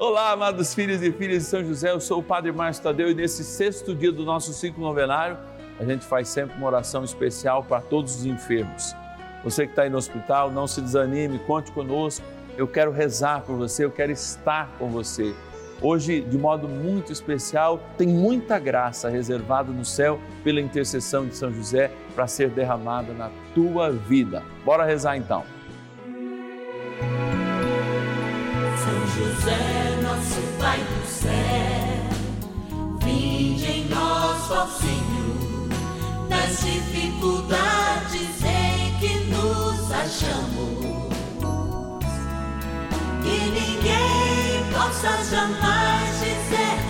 Olá, amados filhos e filhas de São José, eu sou o Padre Márcio Tadeu e nesse sexto dia do nosso ciclo novenário, a gente faz sempre uma oração especial para todos os enfermos. Você que está aí no hospital, não se desanime, conte conosco. Eu quero rezar por você, eu quero estar com você. Hoje, de modo muito especial, tem muita graça reservada no céu pela intercessão de São José para ser derramada na tua vida. Bora rezar então. José nosso Pai do céu, vinde em nós, ó nas dificuldades em que nos achamos. Que ninguém possa jamais dizer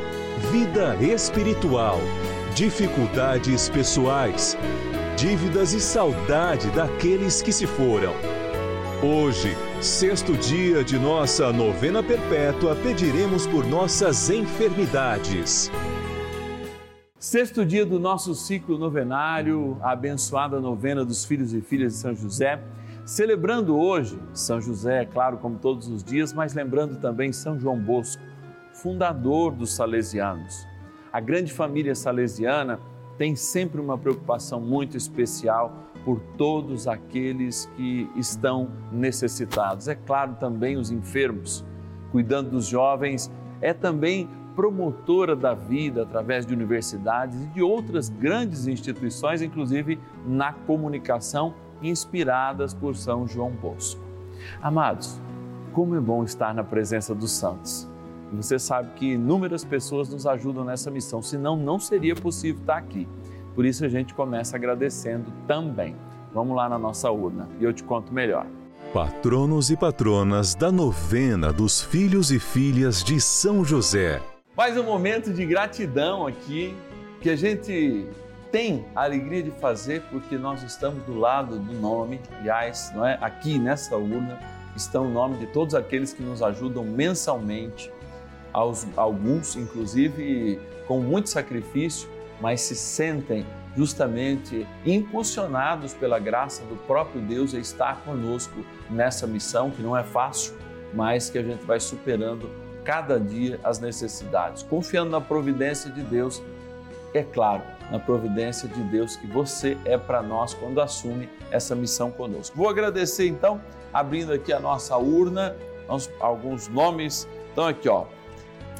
vida espiritual, dificuldades pessoais, dívidas e saudade daqueles que se foram. Hoje, sexto dia de nossa novena perpétua, pediremos por nossas enfermidades. Sexto dia do nosso ciclo novenário, a abençoada novena dos filhos e filhas de São José. Celebrando hoje São José, é claro, como todos os dias, mas lembrando também São João Bosco, fundador dos Salesianos. A grande família salesiana tem sempre uma preocupação muito especial por todos aqueles que estão necessitados. É claro, também os enfermos, cuidando dos jovens, é também promotora da vida através de universidades e de outras grandes instituições, inclusive na comunicação, inspiradas por São João Bosco. Amados, como é bom estar na presença dos santos. E você sabe que inúmeras pessoas nos ajudam nessa missão, senão não seria possível estar aqui. Por isso a gente começa agradecendo também. Vamos lá na nossa urna e eu te conto melhor. Patronos e patronas da novena dos filhos e filhas de São José. Mais um momento de gratidão aqui que a gente tem a alegria de fazer porque nós estamos do lado do nome, aliás, não é? Aqui nessa urna estão o nome de todos aqueles que nos ajudam mensalmente, aos, alguns inclusive com muito sacrifício, mas se sentem justamente impulsionados pela graça do próprio Deus a estar conosco nessa missão que não é fácil, mas que a gente vai superando cada dia as necessidades, confiando na providência de Deus, é claro, na providência de Deus que você é para nós quando assume essa missão conosco. Vou agradecer então, abrindo aqui a nossa urna, alguns nomes. Então aqui, ó,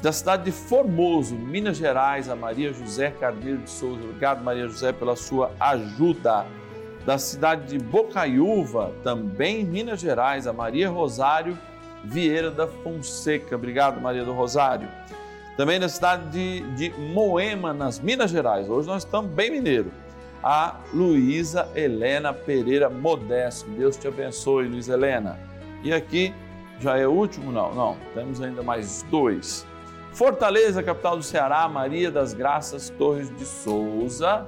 da cidade de Formoso, Minas Gerais, a Maria José Carneiro de Souza. Obrigado, Maria José, pela sua ajuda. Da cidade de Bocaiúva, também Minas Gerais, a Maria Rosário Vieira da Fonseca. Obrigado, Maria do Rosário. Também na cidade de, de Moema, nas Minas Gerais. Hoje nós estamos bem mineiro. A Luísa Helena Pereira Modesto. Deus te abençoe, Luísa Helena. E aqui já é o último? Não, não. Temos ainda mais dois. Fortaleza, capital do Ceará, Maria das Graças Torres de Souza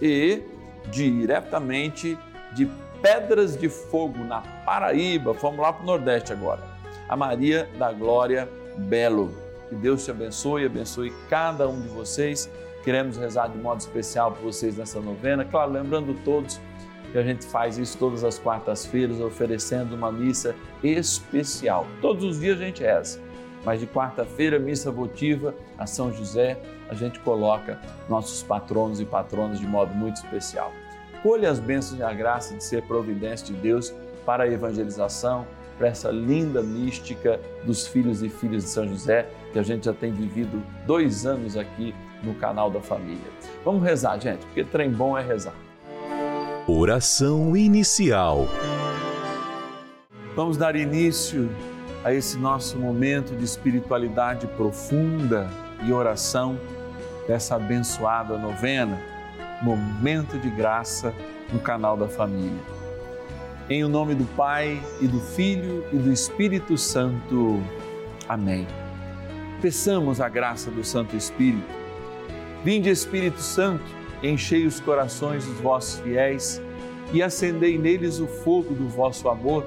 e diretamente de Pedras de Fogo, na Paraíba. Vamos lá para o Nordeste agora. A Maria da Glória Belo. Que Deus te abençoe e abençoe cada um de vocês. Queremos rezar de modo especial por vocês nessa novena. Claro, lembrando todos que a gente faz isso todas as quartas-feiras, oferecendo uma missa especial. Todos os dias a gente reza mas de quarta-feira, missa votiva a São José, a gente coloca nossos patronos e patronas de modo muito especial. Colhe as bênçãos e a graça de ser providência de Deus para a evangelização, para essa linda mística dos filhos e filhas de São José, que a gente já tem vivido dois anos aqui no canal da família. Vamos rezar, gente, porque trem bom é rezar. Oração inicial. Vamos dar início a esse nosso momento de espiritualidade profunda e oração dessa abençoada novena, Momento de Graça no canal da família. Em o nome do Pai e do Filho e do Espírito Santo. Amém. Peçamos a graça do Santo Espírito. Vinde, Espírito Santo, enchei os corações dos vossos fiéis e acendei neles o fogo do vosso amor.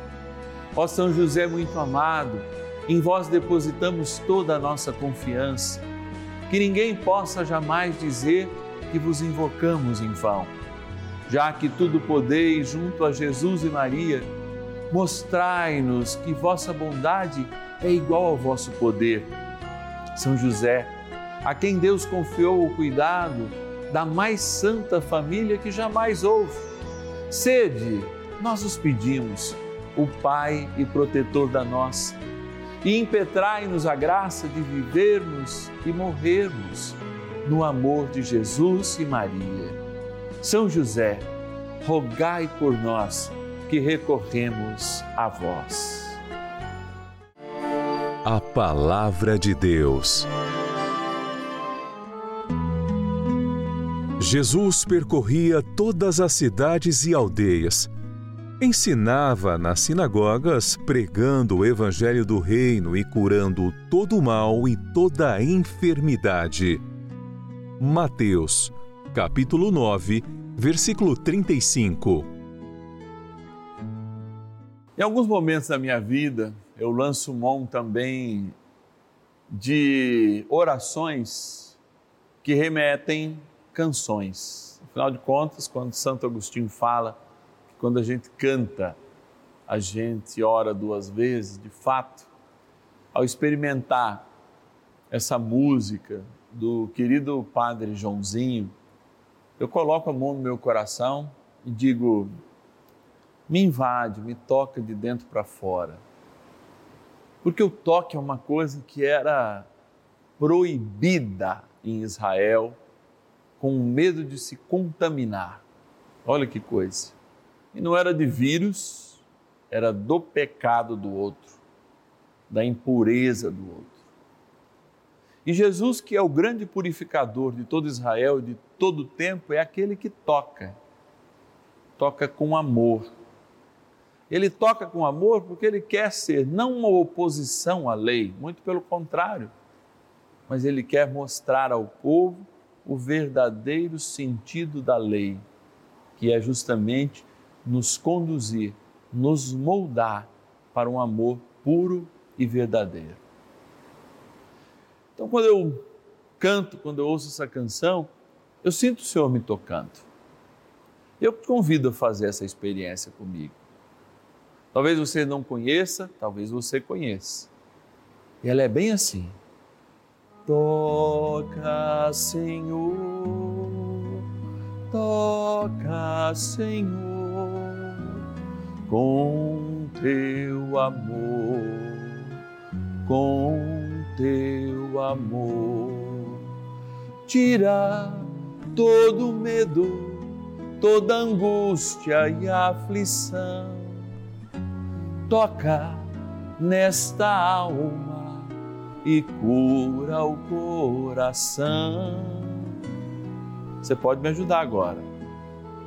Ó São José muito amado, em vós depositamos toda a nossa confiança. Que ninguém possa jamais dizer que vos invocamos em vão já que tudo podeis junto a Jesus e Maria, mostrai-nos que vossa bondade é igual ao vosso poder. São José, a quem Deus confiou o cuidado da mais santa família que jamais houve. Sede, nós os pedimos, o Pai e protetor da nossa, e impetrai-nos a graça de vivermos e morrermos no amor de Jesus e Maria são José, rogai por nós que recorremos a vós. A Palavra de Deus. Jesus percorria todas as cidades e aldeias, ensinava nas sinagogas, pregando o Evangelho do Reino e curando todo o mal e toda a enfermidade. Mateus capítulo 9, versículo 35. Em alguns momentos da minha vida, eu lanço mão também de orações que remetem canções. Afinal de contas, quando Santo Agostinho fala quando a gente canta, a gente ora duas vezes, de fato, ao experimentar essa música do querido Padre Joãozinho, eu coloco a mão no meu coração e digo: me invade, me toca de dentro para fora. Porque o toque é uma coisa que era proibida em Israel, com medo de se contaminar. Olha que coisa. E não era de vírus, era do pecado do outro, da impureza do outro. E Jesus, que é o grande purificador de todo Israel e de todo o tempo, é aquele que toca. Toca com amor. Ele toca com amor porque ele quer ser não uma oposição à lei, muito pelo contrário, mas ele quer mostrar ao povo o verdadeiro sentido da lei, que é justamente nos conduzir, nos moldar para um amor puro e verdadeiro. Então, quando eu canto, quando eu ouço essa canção, eu sinto o Senhor me tocando. Eu te convido a fazer essa experiência comigo. Talvez você não conheça, talvez você conheça. E ela é bem assim. Toca, Senhor, toca, Senhor, com teu amor, com teu amor. Tira todo medo, toda angústia e aflição. Toca nesta alma e cura o coração. Você pode me ajudar agora.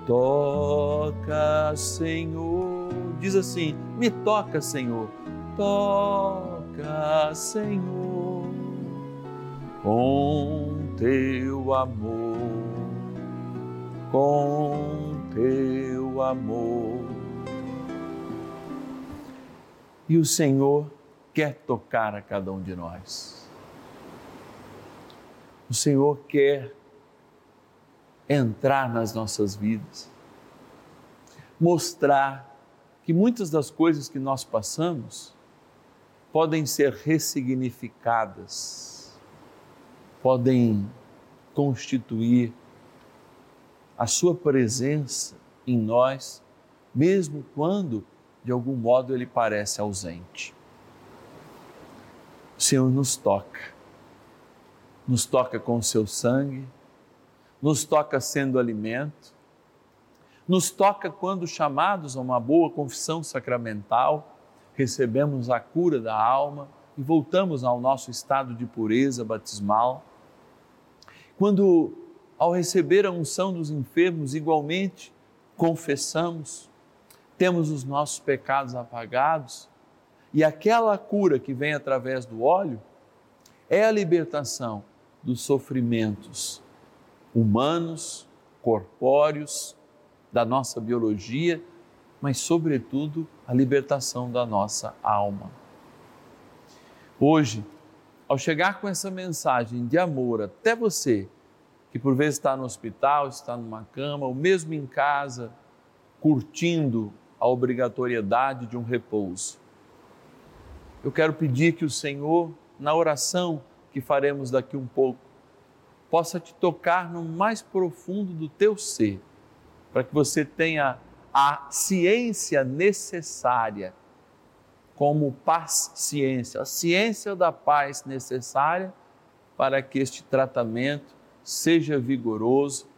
Toca, Senhor. Diz assim: Me toca, Senhor. Toca, Senhor, com teu amor, com teu amor. E o Senhor quer tocar a cada um de nós. O Senhor quer entrar nas nossas vidas, mostrar que muitas das coisas que nós passamos podem ser ressignificadas, podem constituir a Sua presença em nós, mesmo quando de algum modo ele parece ausente. O Senhor nos toca, nos toca com o seu sangue nos toca sendo alimento, nos toca quando chamados a uma boa confissão sacramental, recebemos a cura da alma e voltamos ao nosso estado de pureza batismal. Quando, ao receber a unção dos enfermos, igualmente confessamos, temos os nossos pecados apagados e aquela cura que vem através do óleo é a libertação dos sofrimentos humanos, corpóreos, da nossa biologia, mas, sobretudo, a libertação da nossa alma. Hoje, ao chegar com essa mensagem de amor até você, que por vezes está no hospital, está numa cama, ou mesmo em casa, curtindo a obrigatoriedade de um repouso, eu quero pedir que o Senhor, na oração que faremos daqui um pouco, possa te tocar no mais profundo do teu ser, para que você tenha a ciência necessária, como paz ciência, a ciência da paz necessária para que este tratamento seja vigoroso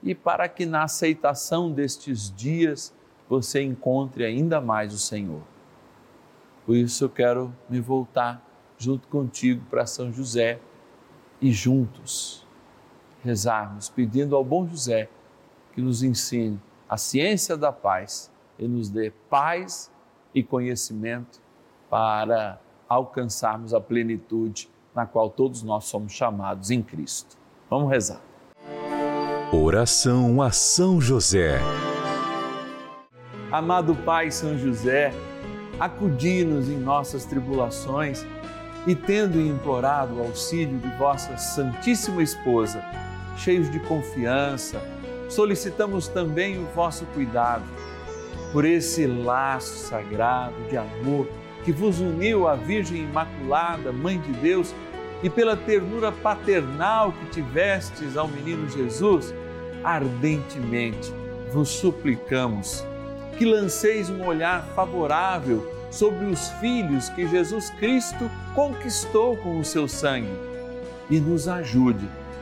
e para que na aceitação destes dias você encontre ainda mais o Senhor. Por isso eu quero me voltar junto contigo para São José e juntos rezarmos pedindo ao bom José que nos ensine a ciência da paz e nos dê paz e conhecimento para alcançarmos a plenitude na qual todos nós somos chamados em Cristo. Vamos rezar. Oração a São José. Amado Pai São José, acudi-nos em nossas tribulações e, tendo implorado o auxílio de vossa Santíssima Esposa, cheios de confiança, solicitamos também o vosso cuidado por esse laço sagrado de amor que vos uniu à Virgem Imaculada, Mãe de Deus, e pela ternura paternal que tivestes ao menino Jesus, ardentemente vos suplicamos que lanceis um olhar favorável sobre os filhos que Jesus Cristo conquistou com o seu sangue e nos ajude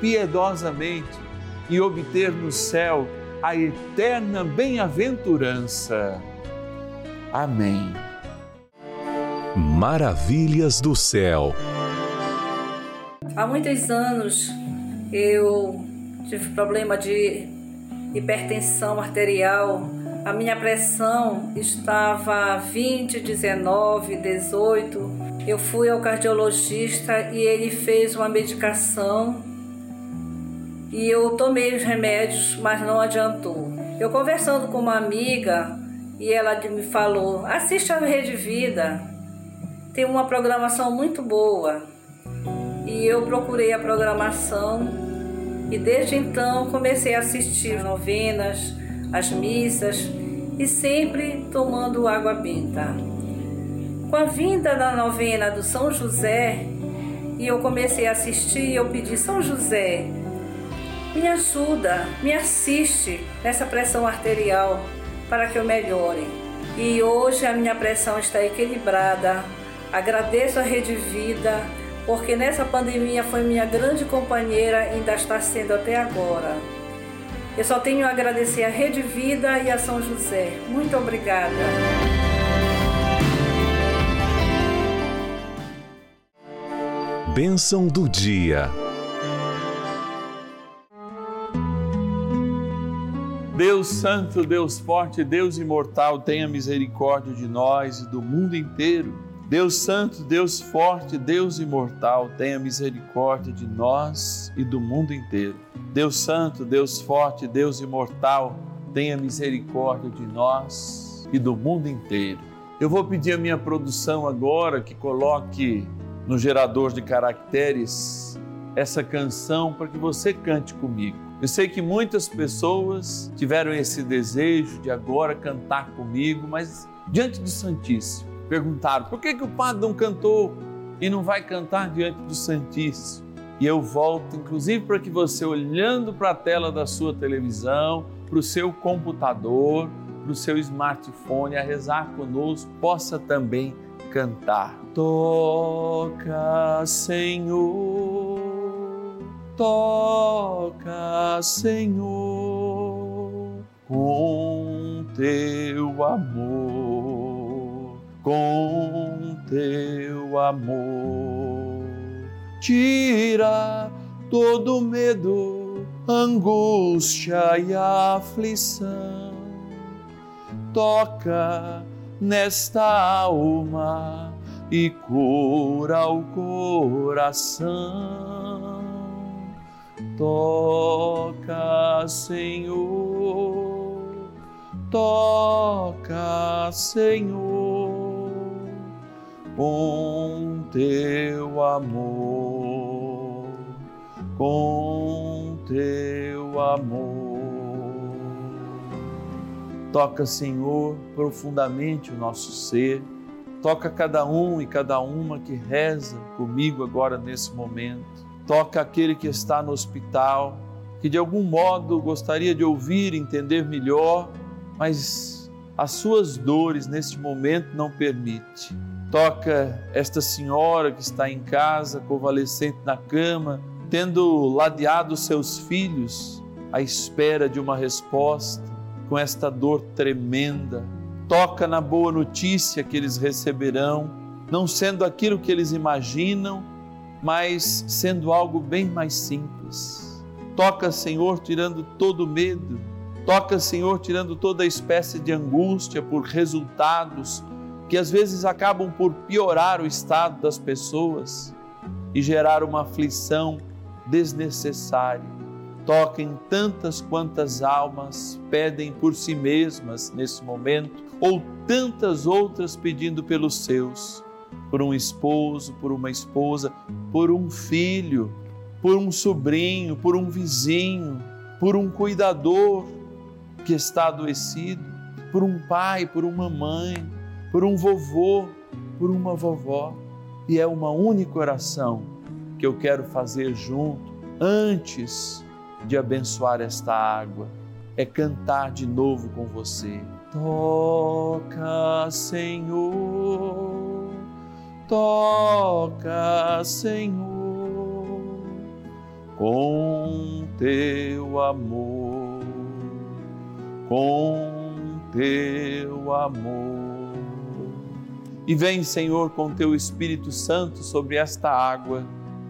piedosamente e obter no céu a eterna bem-aventurança. Amém. Maravilhas do céu. Há muitos anos eu tive problema de hipertensão arterial. A minha pressão estava 20, 19, 18 eu fui ao cardiologista e ele fez uma medicação e eu tomei os remédios, mas não adiantou. Eu conversando com uma amiga e ela me falou: assiste a Rede Vida, tem uma programação muito boa. E eu procurei a programação e desde então comecei a assistir novenas, as missas e sempre tomando água benta. Com a vinda da novena do São José, e eu comecei a assistir, eu pedi São José, me ajuda, me assiste nessa pressão arterial para que eu melhore. E hoje a minha pressão está equilibrada. Agradeço a Rede Vida, porque nessa pandemia foi minha grande companheira e ainda está sendo até agora. Eu só tenho a agradecer a Rede Vida e a São José. Muito obrigada. Bênção do dia. Deus Santo, Deus Forte, Deus Imortal, tenha misericórdia de nós e do mundo inteiro. Deus Santo, Deus Forte, Deus Imortal, tenha misericórdia de nós e do mundo inteiro. Deus Santo, Deus Forte, Deus Imortal, tenha misericórdia de nós e do mundo inteiro. Eu vou pedir a minha produção agora que coloque no gerador de caracteres essa canção para que você cante comigo. Eu sei que muitas pessoas tiveram esse desejo de agora cantar comigo, mas diante do Santíssimo, perguntaram por que, que o padre não cantou e não vai cantar diante do Santíssimo. E eu volto, inclusive, para que você, olhando para a tela da sua televisão, para o seu computador, para o seu smartphone, a rezar conosco, possa também cantar. Toca, Senhor, toca, Senhor, com teu amor, com teu amor. Tira todo medo, angústia e aflição. Toca nesta alma e cura o coração. Toca, Senhor, toca, Senhor, com teu amor, com teu amor. Toca, Senhor, profundamente o nosso ser. Toca cada um e cada uma que reza comigo agora nesse momento. Toca aquele que está no hospital, que de algum modo gostaria de ouvir, entender melhor, mas as suas dores neste momento não permite. Toca esta senhora que está em casa, convalescente na cama, tendo ladeado seus filhos à espera de uma resposta com esta dor tremenda. Toca na boa notícia que eles receberão, não sendo aquilo que eles imaginam, mas sendo algo bem mais simples. Toca, Senhor, tirando todo medo. Toca, Senhor, tirando toda espécie de angústia por resultados que às vezes acabam por piorar o estado das pessoas e gerar uma aflição desnecessária toca em tantas quantas almas pedem por si mesmas nesse momento, ou tantas outras pedindo pelos seus, por um esposo, por uma esposa, por um filho, por um sobrinho, por um vizinho, por um cuidador que está adoecido, por um pai, por uma mãe, por um vovô, por uma vovó. E é uma única oração que eu quero fazer junto antes de abençoar esta água, é cantar de novo com você. Toca, Senhor, toca, Senhor, com teu amor, com teu amor. E vem, Senhor, com teu Espírito Santo sobre esta água,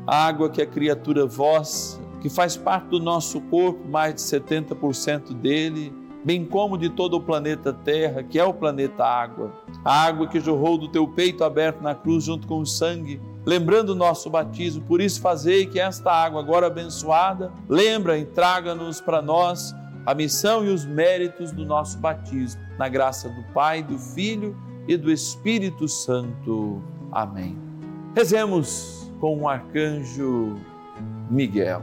a água que é criatura vossa que faz parte do nosso corpo, mais de 70% dele, bem como de todo o planeta Terra, que é o planeta Água. A água que jorrou do teu peito aberto na cruz junto com o sangue, lembrando o nosso batismo. Por isso, fazei que esta água, agora abençoada, lembra e traga-nos para nós a missão e os méritos do nosso batismo. Na graça do Pai, do Filho e do Espírito Santo. Amém. Rezemos com o arcanjo Miguel.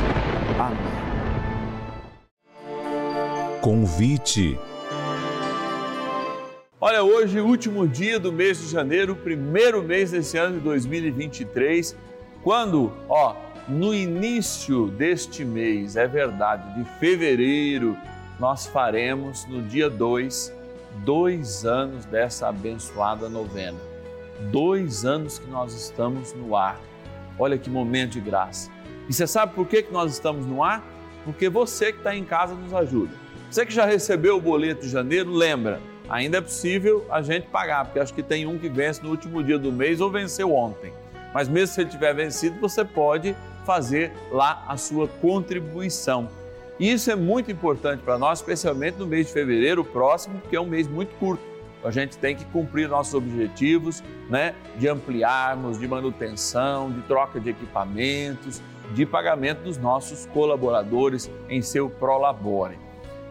Amém. Convite. Olha, hoje, último dia do mês de janeiro, primeiro mês desse ano de 2023, quando, ó, no início deste mês, é verdade, de fevereiro, nós faremos no dia 2, dois anos dessa abençoada novena. Dois anos que nós estamos no ar. Olha que momento de graça. E você sabe por que, que nós estamos no ar? Porque você que está em casa nos ajuda. Você que já recebeu o boleto de janeiro, lembra, ainda é possível a gente pagar, porque acho que tem um que vence no último dia do mês ou venceu ontem. Mas mesmo se ele tiver vencido, você pode fazer lá a sua contribuição. E isso é muito importante para nós, especialmente no mês de fevereiro próximo, que é um mês muito curto. A gente tem que cumprir nossos objetivos, né? De ampliarmos, de manutenção, de troca de equipamentos, de pagamento dos nossos colaboradores em seu Prolabore.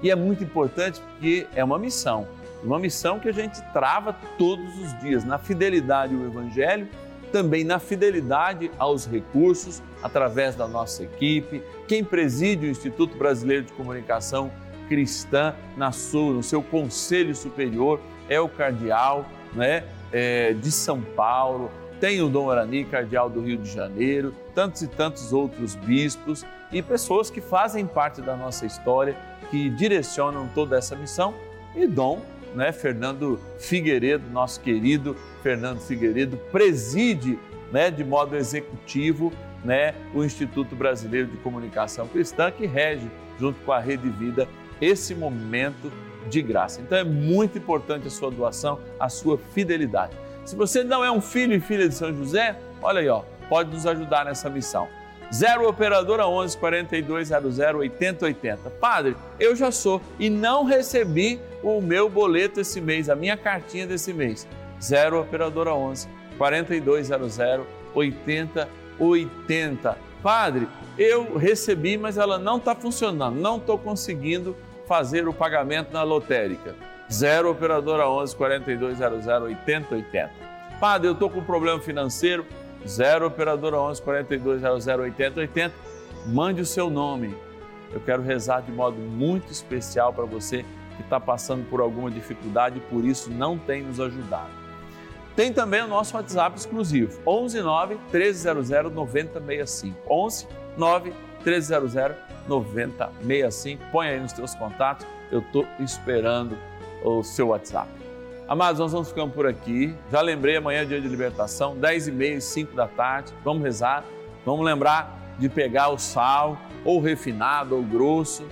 E é muito importante porque é uma missão, uma missão que a gente trava todos os dias na fidelidade ao Evangelho, também na fidelidade aos recursos através da nossa equipe. Quem preside o Instituto Brasileiro de Comunicação Cristã na sua, no seu conselho superior é o cardeal né, é, de São Paulo, tem o Dom Arani, cardeal do Rio de Janeiro, tantos e tantos outros bispos e pessoas que fazem parte da nossa história, que direcionam toda essa missão. E Dom né, Fernando Figueiredo, nosso querido Fernando Figueiredo, preside né, de modo executivo né, o Instituto Brasileiro de Comunicação Cristã, que rege, junto com a Rede Vida, esse momento de graça. Então é muito importante a sua doação, a sua fidelidade. Se você não é um filho e filha de São José, olha aí, ó, pode nos ajudar nessa missão. 0 Operadora 11 4200 8080. Padre, eu já sou e não recebi o meu boleto esse mês, a minha cartinha desse mês. 0 Operadora 11 4200 8080. Padre, eu recebi, mas ela não está funcionando, não estou conseguindo fazer o pagamento na lotérica. 0 Operadora 11 4200 8080. Padre, eu estou com um problema financeiro 0 operadora 11 4200 8080. Mande o seu nome. Eu quero rezar de modo muito especial para você que está passando por alguma dificuldade e por isso não tem nos ajudado. Tem também o nosso WhatsApp exclusivo, 11 9 1300 9065. 11 9 1300 9065. Põe aí nos teus contatos, eu estou esperando o seu WhatsApp. Amados, nós vamos ficando por aqui. Já lembrei, amanhã é dia de libertação, 10 e meia, 5 da tarde. Vamos rezar. Vamos lembrar de pegar o sal, ou refinado, ou grosso,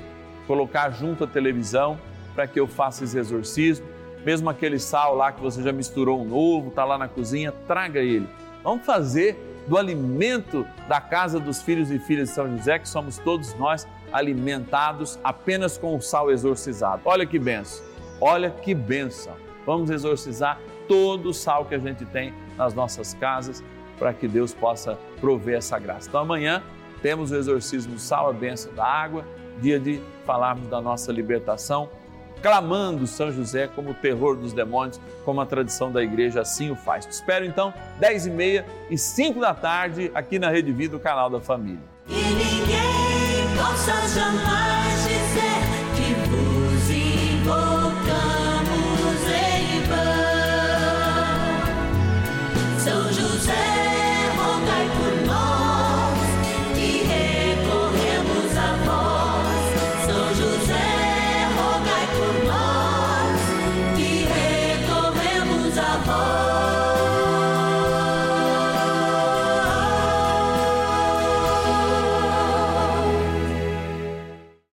colocar junto à televisão para que eu faça esse exorcismo. Mesmo aquele sal lá que você já misturou um novo, está lá na cozinha, traga ele. Vamos fazer do alimento da casa dos filhos e filhas de São José, que somos todos nós alimentados apenas com o sal exorcizado. Olha que benção, olha que benção. Vamos exorcizar todo o sal que a gente tem nas nossas casas para que Deus possa prover essa graça. Então amanhã temos o exorcismo do sal, a bênção da água, dia de falarmos da nossa libertação, clamando São José como o terror dos demônios, como a tradição da igreja assim o faz. Te espero então, 10 e meia e 5 da tarde, aqui na Rede Vida, o canal da família.